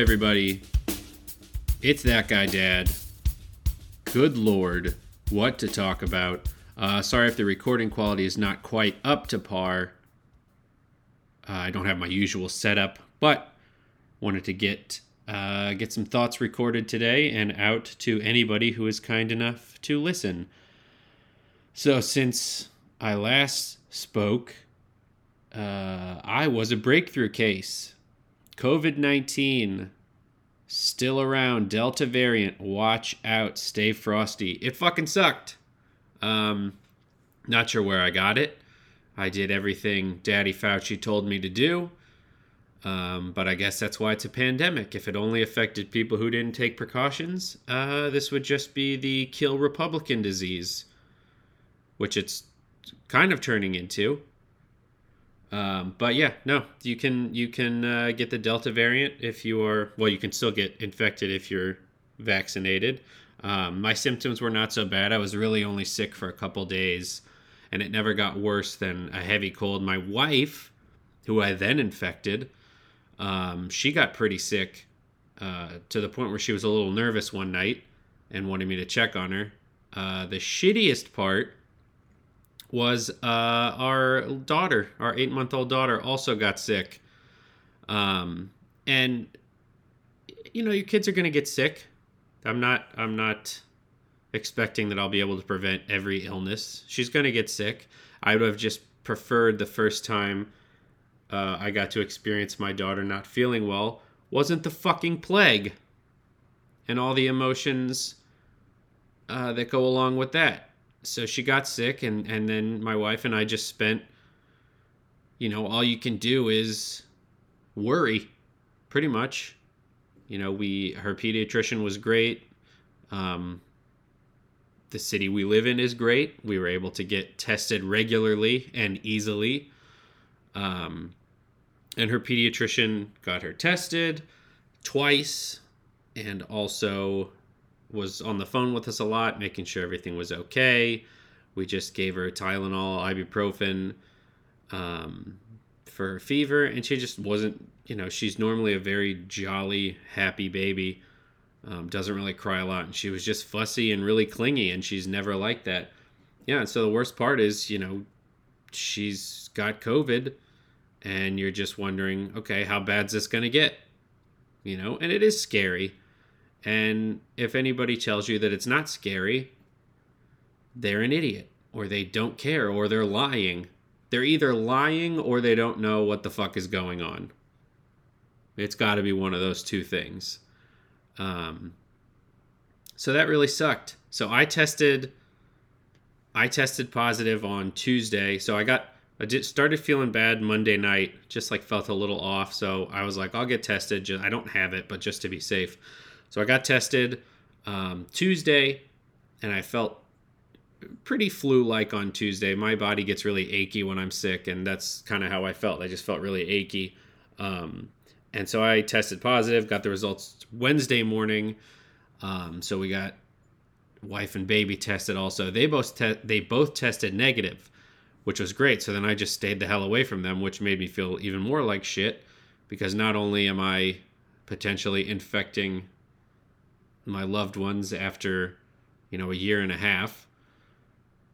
Everybody. It's that guy, Dad. Good lord, what to talk about. Uh, sorry if the recording quality is not quite up to par. Uh, I don't have my usual setup, but wanted to get uh, get some thoughts recorded today and out to anybody who is kind enough to listen. So, since I last spoke, uh, I was a breakthrough case. COVID 19 still around. Delta variant. Watch out. Stay frosty. It fucking sucked. Um, not sure where I got it. I did everything Daddy Fauci told me to do. Um, but I guess that's why it's a pandemic. If it only affected people who didn't take precautions, uh, this would just be the kill Republican disease, which it's kind of turning into. Um, but yeah, no, you can you can uh, get the Delta variant if you are well. You can still get infected if you're vaccinated. Um, my symptoms were not so bad. I was really only sick for a couple days, and it never got worse than a heavy cold. My wife, who I then infected, um, she got pretty sick uh, to the point where she was a little nervous one night and wanted me to check on her. Uh, the shittiest part was uh, our daughter, our eight month old daughter, also got sick. Um, and you know, your kids are gonna get sick. I'm not. I'm not expecting that I'll be able to prevent every illness. She's gonna get sick. I would have just preferred the first time uh, I got to experience my daughter not feeling well wasn't the fucking plague and all the emotions uh, that go along with that. So she got sick, and, and then my wife and I just spent, you know, all you can do is worry, pretty much. You know, we her pediatrician was great. Um, the city we live in is great. We were able to get tested regularly and easily. Um, and her pediatrician got her tested twice and also was on the phone with us a lot making sure everything was okay we just gave her tylenol ibuprofen um, for her fever and she just wasn't you know she's normally a very jolly happy baby um, doesn't really cry a lot and she was just fussy and really clingy and she's never like that yeah and so the worst part is you know she's got covid and you're just wondering, okay, how bad's this going to get? You know, and it is scary. And if anybody tells you that it's not scary, they're an idiot or they don't care or they're lying. They're either lying or they don't know what the fuck is going on. It's got to be one of those two things. Um, so that really sucked. So I tested I tested positive on Tuesday. So I got I did, started feeling bad Monday night, just like felt a little off. So I was like, I'll get tested. Just, I don't have it, but just to be safe. So I got tested um, Tuesday, and I felt pretty flu like on Tuesday. My body gets really achy when I'm sick, and that's kind of how I felt. I just felt really achy. Um, and so I tested positive, got the results Wednesday morning. Um, so we got wife and baby tested also. They both te- they both tested negative which was great. So then I just stayed the hell away from them, which made me feel even more like shit because not only am I potentially infecting my loved ones after, you know, a year and a half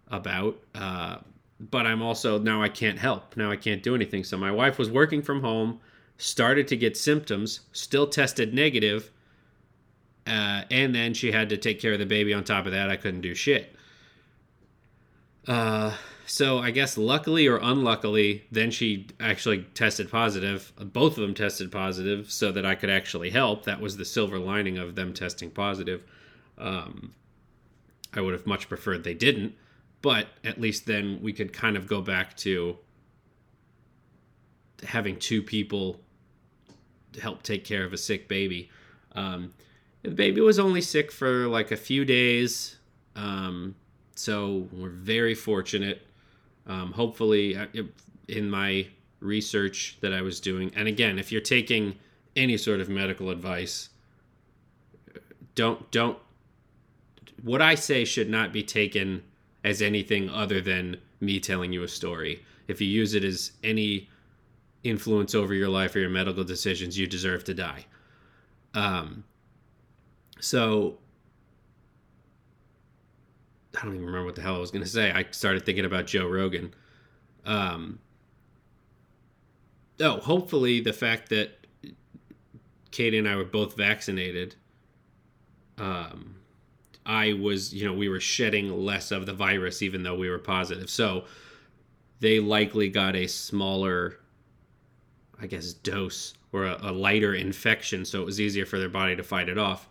about, uh, but I'm also now I can't help. Now I can't do anything. So my wife was working from home, started to get symptoms, still tested negative, uh, and then she had to take care of the baby on top of that. I couldn't do shit. Uh, so I guess luckily or unluckily, then she actually tested positive. Both of them tested positive, so that I could actually help. That was the silver lining of them testing positive. Um, I would have much preferred they didn't, but at least then we could kind of go back to having two people help take care of a sick baby. Um, the baby was only sick for like a few days, um, so we're very fortunate um, hopefully, uh, in my research that I was doing, and again, if you're taking any sort of medical advice, don't don't. What I say should not be taken as anything other than me telling you a story. If you use it as any influence over your life or your medical decisions, you deserve to die. Um, so I don't even remember what the hell I was going to say. I started thinking about Joe Rogan. Um, oh, hopefully the fact that Katie and I were both vaccinated. Um, I was, you know, we were shedding less of the virus even though we were positive. So they likely got a smaller, I guess, dose or a, a lighter infection. So it was easier for their body to fight it off.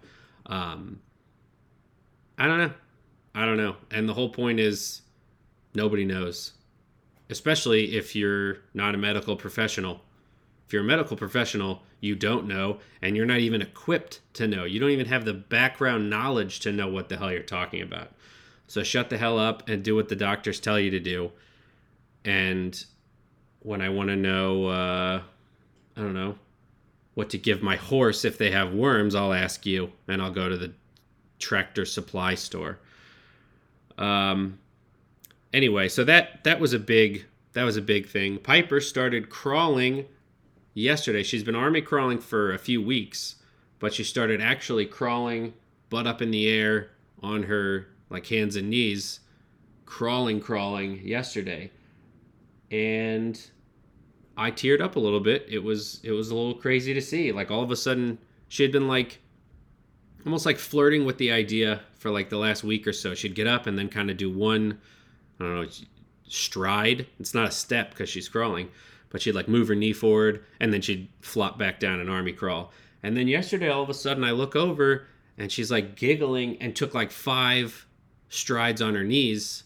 Um, I don't know. I don't know. And the whole point is nobody knows, especially if you're not a medical professional. If you're a medical professional, you don't know, and you're not even equipped to know. You don't even have the background knowledge to know what the hell you're talking about. So shut the hell up and do what the doctors tell you to do. And when I want to know, uh, I don't know, what to give my horse if they have worms, I'll ask you, and I'll go to the tractor supply store. Um. Anyway, so that that was a big that was a big thing. Piper started crawling yesterday. She's been army crawling for a few weeks, but she started actually crawling butt up in the air on her like hands and knees, crawling, crawling yesterday. And I teared up a little bit. It was it was a little crazy to see. Like all of a sudden she had been like almost like flirting with the idea for like the last week or so. She'd get up and then kind of do one I don't know stride. It's not a step because she's crawling but she'd like move her knee forward and then she'd flop back down and army crawl. And then yesterday, all of a sudden, I look over and she's like giggling and took like five strides on her knees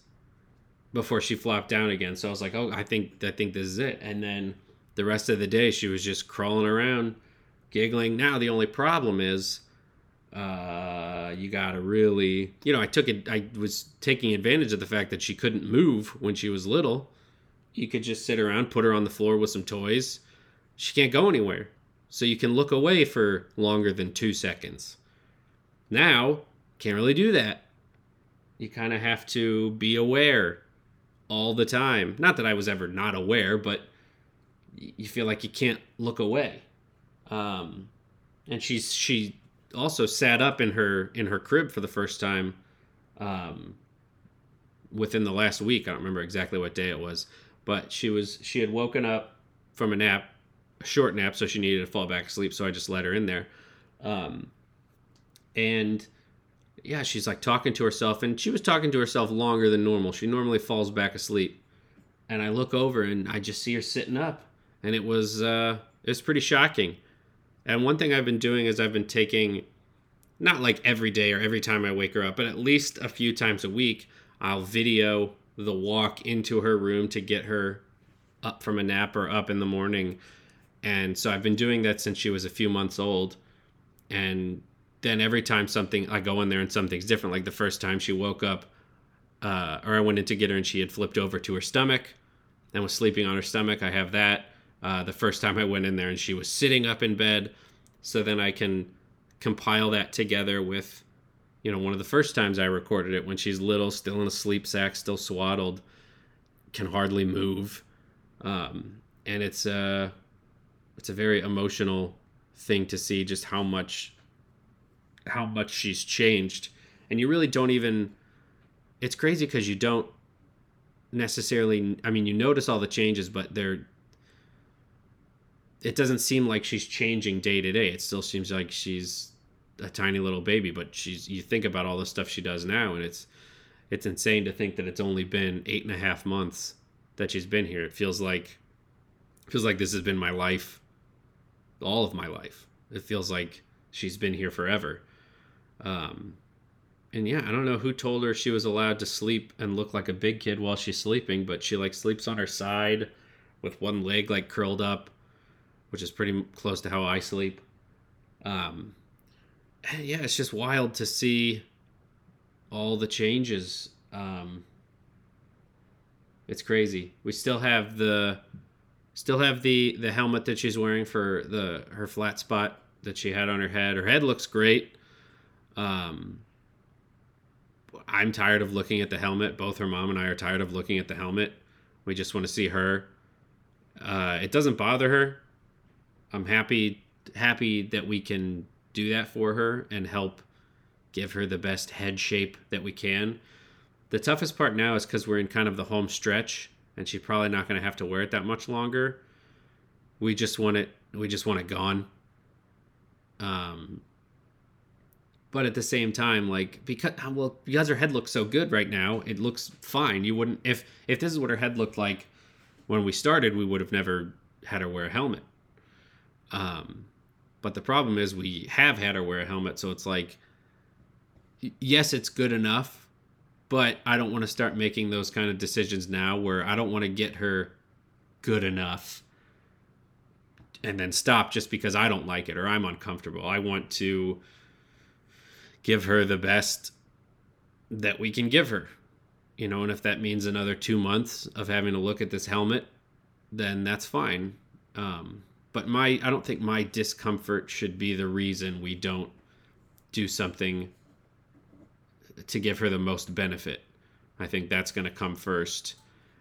before she flopped down again. So I was like, oh, I think I think this is it. And then the rest of the day, she was just crawling around, giggling. Now the only problem is, uh, you gotta really, you know, I took it. I was taking advantage of the fact that she couldn't move when she was little you could just sit around, put her on the floor with some toys. She can't go anywhere. So you can look away for longer than two seconds. Now, can't really do that. You kind of have to be aware all the time. Not that I was ever not aware, but you feel like you can't look away. Um, and she's she also sat up in her in her crib for the first time um, within the last week. I don't remember exactly what day it was, but she was she had woken up from a nap, a short nap, so she needed to fall back asleep. So I just let her in there, um, and yeah, she's like talking to herself, and she was talking to herself longer than normal. She normally falls back asleep, and I look over and I just see her sitting up, and it was uh, it was pretty shocking. And one thing I've been doing is I've been taking, not like every day or every time I wake her up, but at least a few times a week, I'll video the walk into her room to get her up from a nap or up in the morning. And so I've been doing that since she was a few months old. And then every time something, I go in there and something's different. Like the first time she woke up, uh, or I went in to get her and she had flipped over to her stomach and was sleeping on her stomach. I have that. Uh, the first time I went in there and she was sitting up in bed. So then I can compile that together with you know, one of the first times I recorded it when she's little, still in a sleep sack, still swaddled, can hardly move, um, and it's a it's a very emotional thing to see just how much how much she's changed, and you really don't even. It's crazy because you don't necessarily. I mean, you notice all the changes, but they're. It doesn't seem like she's changing day to day. It still seems like she's a tiny little baby, but she's you think about all the stuff she does now, and it's it's insane to think that it's only been eight and a half months that she's been here. It feels like feels like this has been my life, all of my life. It feels like she's been here forever. Um, and yeah, I don't know who told her she was allowed to sleep and look like a big kid while she's sleeping, but she like sleeps on her side with one leg like curled up, which is pretty close to how I sleep. Um, yeah, it's just wild to see all the changes. Um, it's crazy. We still have the still have the the helmet that she's wearing for the her flat spot that she had on her head. Her head looks great. Um, I'm tired of looking at the helmet. Both her mom and I are tired of looking at the helmet. We just want to see her. Uh, it doesn't bother her. I'm happy happy that we can do that for her and help give her the best head shape that we can. The toughest part now is because we're in kind of the home stretch, and she's probably not going to have to wear it that much longer. We just want it. We just want it gone. Um, but at the same time, like because well, because her head looks so good right now, it looks fine. You wouldn't if if this is what her head looked like when we started, we would have never had her wear a helmet. Um, but the problem is we have had her wear a helmet, so it's like, yes, it's good enough, but I don't want to start making those kind of decisions now where I don't want to get her good enough and then stop just because I don't like it or I'm uncomfortable. I want to give her the best that we can give her. You know, and if that means another two months of having to look at this helmet, then that's fine. Um, but my I don't think my discomfort should be the reason we don't do something to give her the most benefit. I think that's going to come first.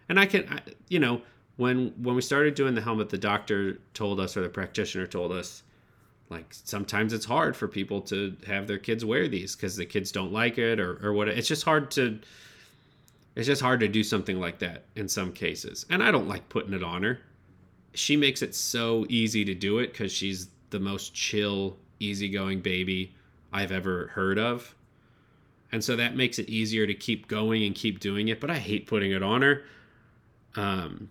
And I can I, you know, when when we started doing the helmet the doctor told us or the practitioner told us like sometimes it's hard for people to have their kids wear these cuz the kids don't like it or or what it's just hard to it's just hard to do something like that in some cases. And I don't like putting it on her she makes it so easy to do it because she's the most chill, easygoing baby I've ever heard of. And so that makes it easier to keep going and keep doing it. But I hate putting it on her. Um,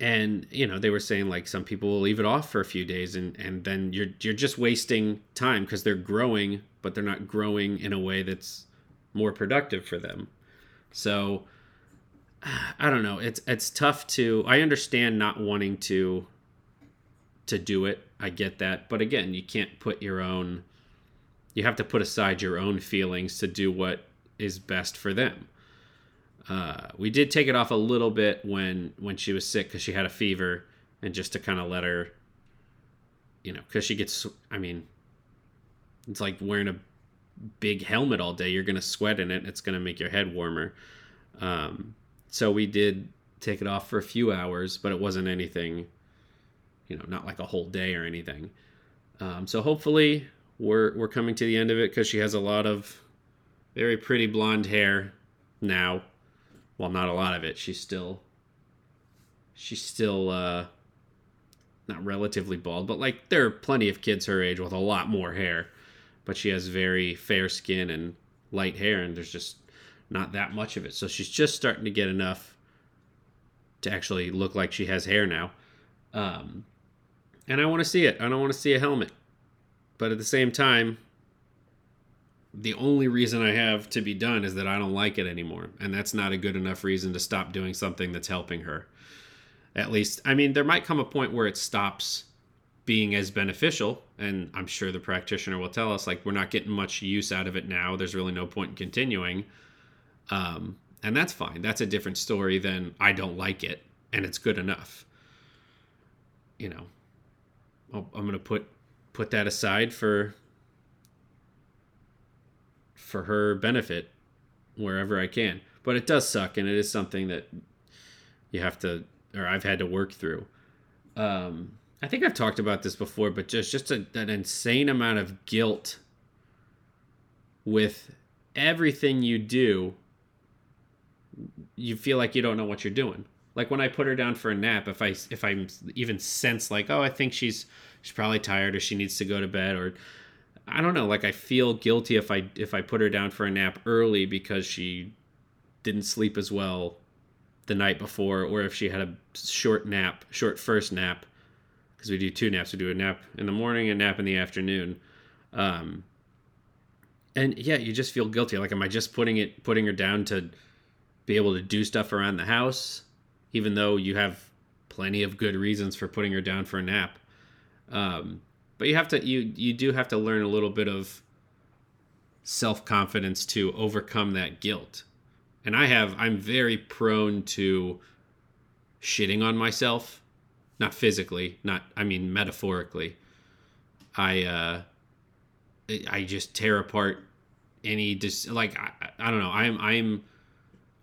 and you know they were saying like some people will leave it off for a few days and and then you're you're just wasting time because they're growing but they're not growing in a way that's more productive for them so I don't know. It's it's tough to. I understand not wanting to to do it. I get that, but again, you can't put your own. You have to put aside your own feelings to do what is best for them. Uh, we did take it off a little bit when when she was sick because she had a fever, and just to kind of let her, you know, because she gets. I mean, it's like wearing a big helmet all day. You're gonna sweat in it. It's gonna make your head warmer. Um, so we did take it off for a few hours, but it wasn't anything, you know, not like a whole day or anything. Um, so hopefully we're we're coming to the end of it because she has a lot of very pretty blonde hair now. Well, not a lot of it. She's still she's still uh, not relatively bald, but like there are plenty of kids her age with a lot more hair. But she has very fair skin and light hair, and there's just not that much of it. So she's just starting to get enough to actually look like she has hair now. Um, and I want to see it. I don't want to see a helmet. But at the same time, the only reason I have to be done is that I don't like it anymore. And that's not a good enough reason to stop doing something that's helping her. At least, I mean, there might come a point where it stops being as beneficial. And I'm sure the practitioner will tell us, like, we're not getting much use out of it now. There's really no point in continuing. Um, and that's fine. That's a different story than I don't like it and it's good enough. You know, I'm going to put put that aside for for her benefit wherever I can. But it does suck, and it is something that you have to, or I've had to work through. Um, I think I've talked about this before, but just just a, an insane amount of guilt with everything you do you feel like you don't know what you're doing. Like when I put her down for a nap, if I if I even sense like, oh, I think she's she's probably tired or she needs to go to bed or I don't know, like I feel guilty if I if I put her down for a nap early because she didn't sleep as well the night before or if she had a short nap, short first nap because we do two naps, we do a nap in the morning and nap in the afternoon. Um and yeah, you just feel guilty. Like am I just putting it putting her down to be able to do stuff around the house, even though you have plenty of good reasons for putting her down for a nap. Um, but you have to you you do have to learn a little bit of self confidence to overcome that guilt. And I have I'm very prone to shitting on myself, not physically, not I mean metaphorically. I uh I just tear apart any dis like I, I don't know. I'm I'm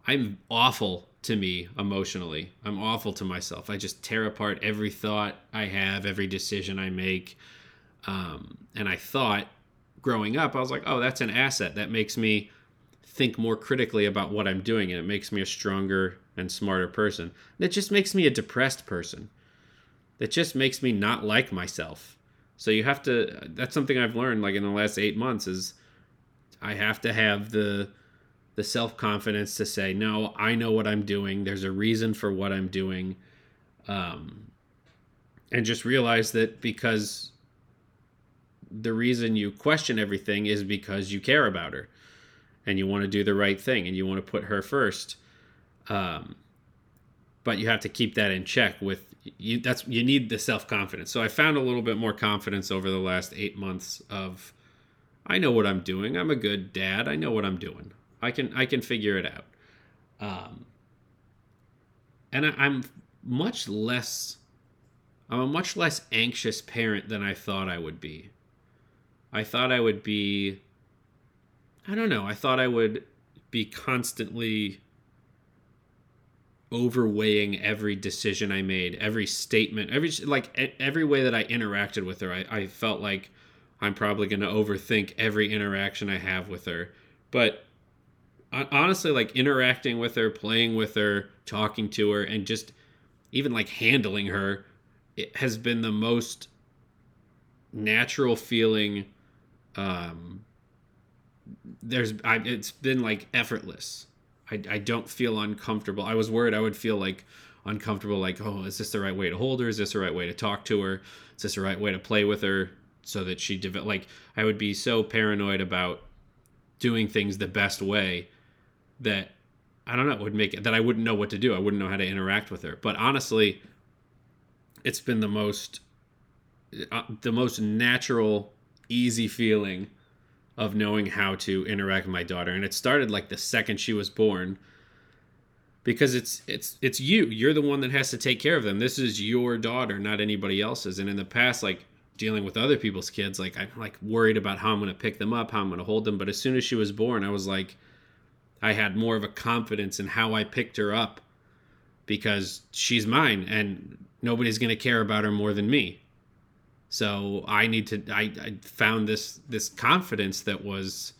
I'm awful to me emotionally. I'm awful to myself. I just tear apart every thought I have, every decision I make. Um, and I thought growing up, I was like, oh, that's an asset. That makes me think more critically about what I'm doing, and it makes me a stronger and smarter person. And it just makes me a depressed person. It just makes me not like myself. So you have to. That's something I've learned, like in the last eight months, is I have to have the the self confidence to say, no, I know what I'm doing. There's a reason for what I'm doing. Um, and just realize that because the reason you question everything is because you care about her and you want to do the right thing and you want to put her first. Um, but you have to keep that in check with you that's you need the self-confidence so i found a little bit more confidence over the last eight months of i know what i'm doing i'm a good dad i know what i'm doing i can i can figure it out um, and I, i'm much less i'm a much less anxious parent than i thought i would be i thought i would be i don't know i thought i would be constantly overweighing every decision I made, every statement, every like every way that I interacted with her. I, I felt like I'm probably going to overthink every interaction I have with her. But honestly, like interacting with her, playing with her, talking to her, and just even like handling her, it has been the most natural feeling. Um, there's, I, it's been like effortless I, I don't feel uncomfortable. I was worried I would feel like uncomfortable, like, oh, is this the right way to hold her? Is this the right way to talk to her? Is this the right way to play with her so that she develop? Like, I would be so paranoid about doing things the best way that I don't know would make it that I wouldn't know what to do. I wouldn't know how to interact with her. But honestly, it's been the most uh, the most natural, easy feeling of knowing how to interact with my daughter. And it started like the second she was born. Because it's it's it's you. You're the one that has to take care of them. This is your daughter not anybody else's. And in the past like dealing with other people's kids like i'm like worried about how i'm going to pick them up how i'm going to hold them. But as soon as she was born i was like i had more of a confidence in how i picked her up because she's mine and nobody's going to care about her more than me so I need to. I, I found this this confidence that was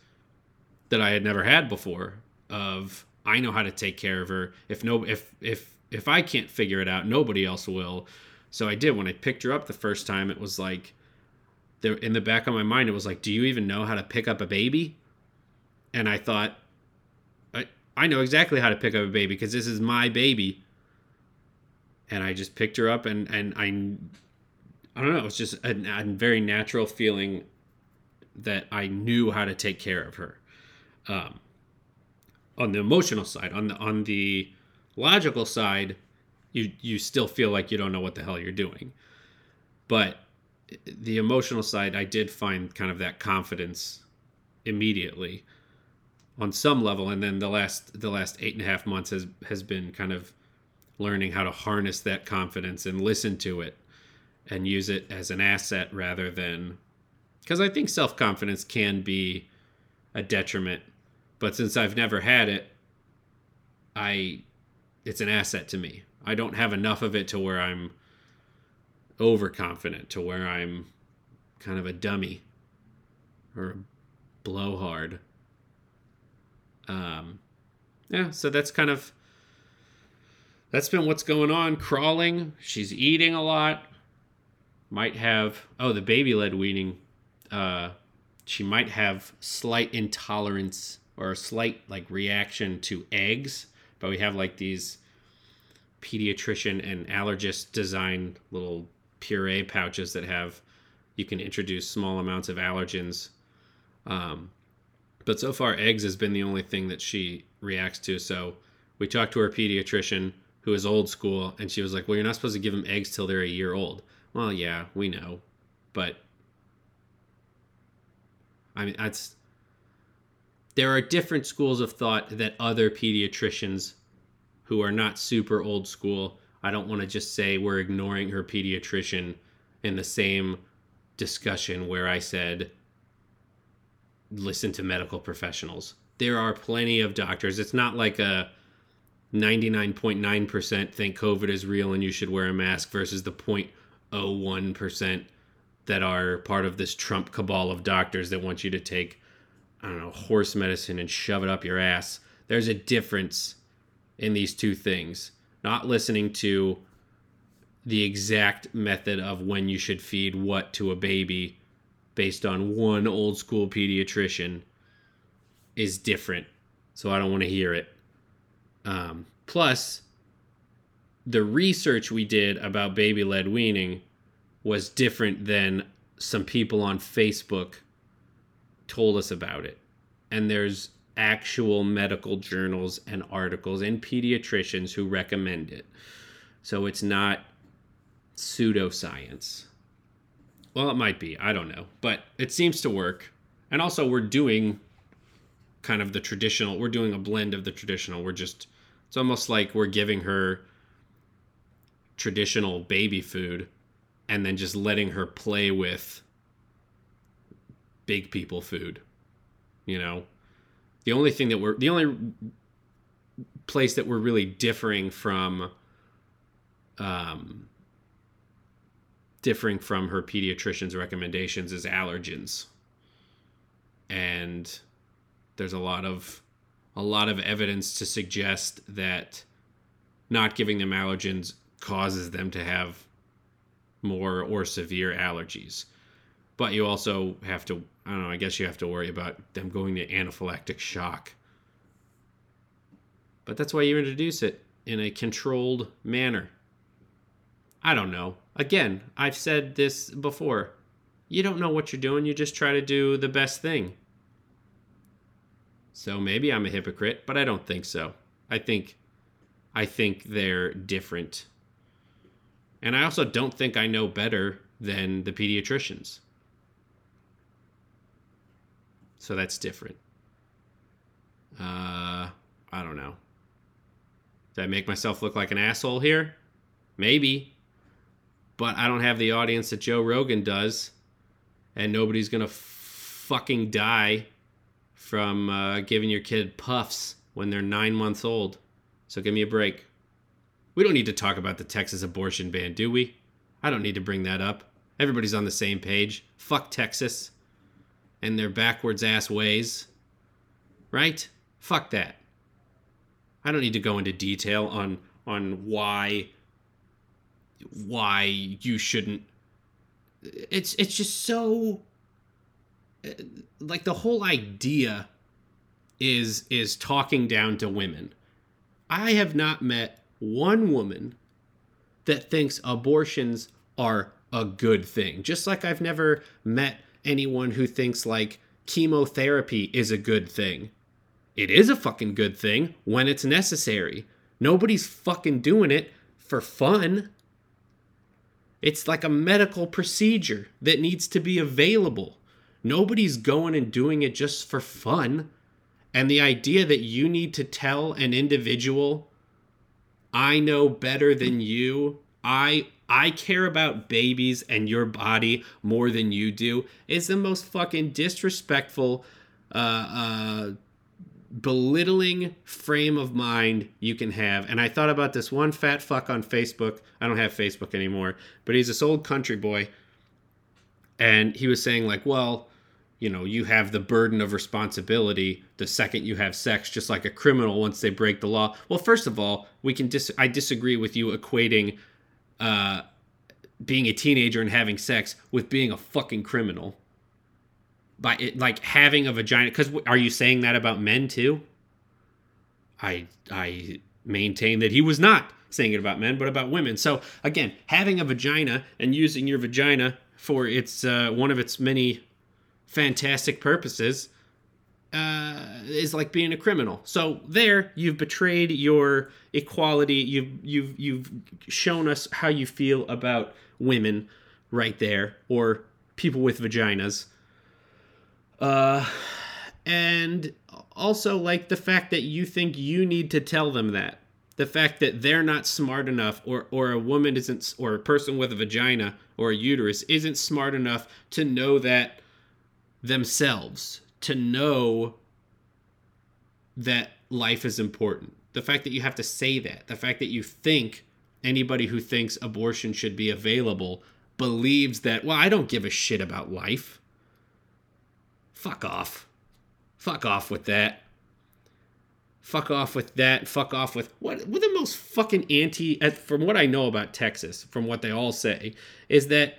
that I had never had before. Of I know how to take care of her. If no, if if if I can't figure it out, nobody else will. So I did. When I picked her up the first time, it was like there in the back of my mind, it was like, do you even know how to pick up a baby? And I thought, I know exactly how to pick up a baby because this is my baby. And I just picked her up and and I I don't know. It was just a, a, very natural feeling that I knew how to take care of her. Um, on the emotional side, on the on the logical side, you you still feel like you don't know what the hell you're doing. But the emotional side, I did find kind of that confidence immediately on some level, and then the last the last eight and a half months has has been kind of learning how to harness that confidence and listen to it and use it as an asset rather than because I think self confidence can be a detriment, but since I've never had it, I it's an asset to me. I don't have enough of it to where I'm overconfident, to where I'm kind of a dummy or a blowhard. Um, yeah, so that's kind of that's been what's going on. Crawling, she's eating a lot. Might have oh the baby led weaning. Uh she might have slight intolerance or a slight like reaction to eggs but we have like these pediatrician and allergist designed little puree pouches that have you can introduce small amounts of allergens. Um, but so far eggs has been the only thing that she reacts to so we talked to her pediatrician who is old school and she was like well you're not supposed to give them eggs till they're a year old well, yeah, we know, but I mean that's there are different schools of thought that other pediatricians who are not super old school. I don't want to just say we're ignoring her pediatrician in the same discussion where I said listen to medical professionals. There are plenty of doctors. It's not like a 99.9% think COVID is real and you should wear a mask versus the point 0.01% that are part of this Trump cabal of doctors that want you to take, I don't know, horse medicine and shove it up your ass. There's a difference in these two things. Not listening to the exact method of when you should feed what to a baby based on one old school pediatrician is different. So I don't want to hear it. Um, plus, the research we did about baby led weaning was different than some people on Facebook told us about it. And there's actual medical journals and articles and pediatricians who recommend it. So it's not pseudoscience. Well, it might be. I don't know. But it seems to work. And also, we're doing kind of the traditional, we're doing a blend of the traditional. We're just, it's almost like we're giving her traditional baby food and then just letting her play with big people food. You know, the only thing that we're, the only place that we're really differing from, um, differing from her pediatrician's recommendations is allergens. And there's a lot of a lot of evidence to suggest that not giving them allergens causes them to have more or severe allergies. But you also have to, I don't know, I guess you have to worry about them going to anaphylactic shock. But that's why you introduce it in a controlled manner. I don't know. Again, I've said this before. You don't know what you're doing, you just try to do the best thing. So maybe I'm a hypocrite, but I don't think so. I think I think they're different. And I also don't think I know better than the pediatricians. So that's different. Uh, I don't know. Did I make myself look like an asshole here? Maybe. But I don't have the audience that Joe Rogan does. And nobody's to fucking die from uh, giving your kid puffs when they're nine months old. So give me a break. We don't need to talk about the Texas abortion ban, do we? I don't need to bring that up. Everybody's on the same page. Fuck Texas and their backwards ass ways. Right? Fuck that. I don't need to go into detail on on why why you shouldn't it's it's just so uh, like the whole idea is is talking down to women. I have not met one woman that thinks abortions are a good thing. Just like I've never met anyone who thinks like chemotherapy is a good thing. It is a fucking good thing when it's necessary. Nobody's fucking doing it for fun. It's like a medical procedure that needs to be available. Nobody's going and doing it just for fun. And the idea that you need to tell an individual, I know better than you, I I care about babies and your body more than you do is the most fucking disrespectful uh, uh, belittling frame of mind you can have. And I thought about this one fat fuck on Facebook. I don't have Facebook anymore, but he's this old country boy. And he was saying, like, well, you know, you have the burden of responsibility the second you have sex, just like a criminal once they break the law. Well, first of all, we can dis- I disagree with you equating uh, being a teenager and having sex with being a fucking criminal. By it, like having a vagina, because are you saying that about men too? I I maintain that he was not saying it about men, but about women. So again, having a vagina and using your vagina for its uh, one of its many fantastic purposes uh, is like being a criminal. So there, you've betrayed your equality. You've you've you've shown us how you feel about women, right there, or people with vaginas. Uh, and also like the fact that you think you need to tell them that the fact that they're not smart enough or or a woman isn't or a person with a vagina or a uterus isn't smart enough to know that themselves to know that life is important. The fact that you have to say that, the fact that you think anybody who thinks abortion should be available believes that, well, I don't give a shit about life. Fuck off. Fuck off with that. Fuck off with that. Fuck off with what? What the most fucking anti, from what I know about Texas, from what they all say, is that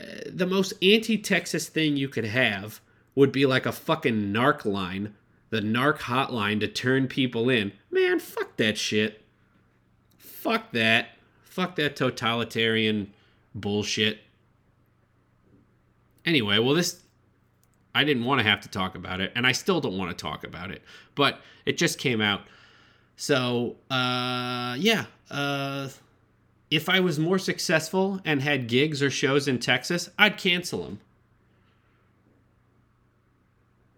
uh, the most anti Texas thing you could have would be like a fucking narc line, the narc hotline to turn people in. Man, fuck that shit. Fuck that. Fuck that totalitarian bullshit. Anyway, well, this. I didn't want to have to talk about it, and I still don't want to talk about it, but it just came out. So, uh, yeah. Uh, if I was more successful and had gigs or shows in Texas, I'd cancel them.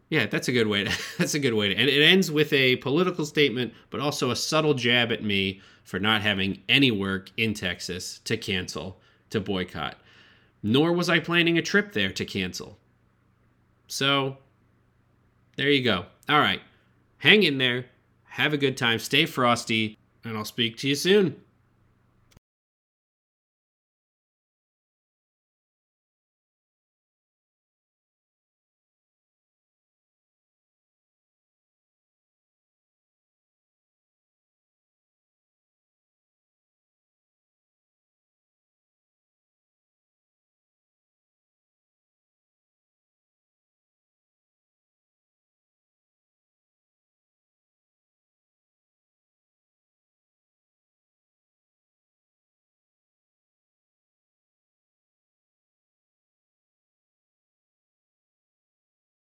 Yeah, that's a good way to. That's a good way to. And it ends with a political statement, but also a subtle jab at me for not having any work in Texas to cancel, to boycott. Nor was I planning a trip there to cancel. So, there you go. All right, hang in there, have a good time, stay frosty, and I'll speak to you soon.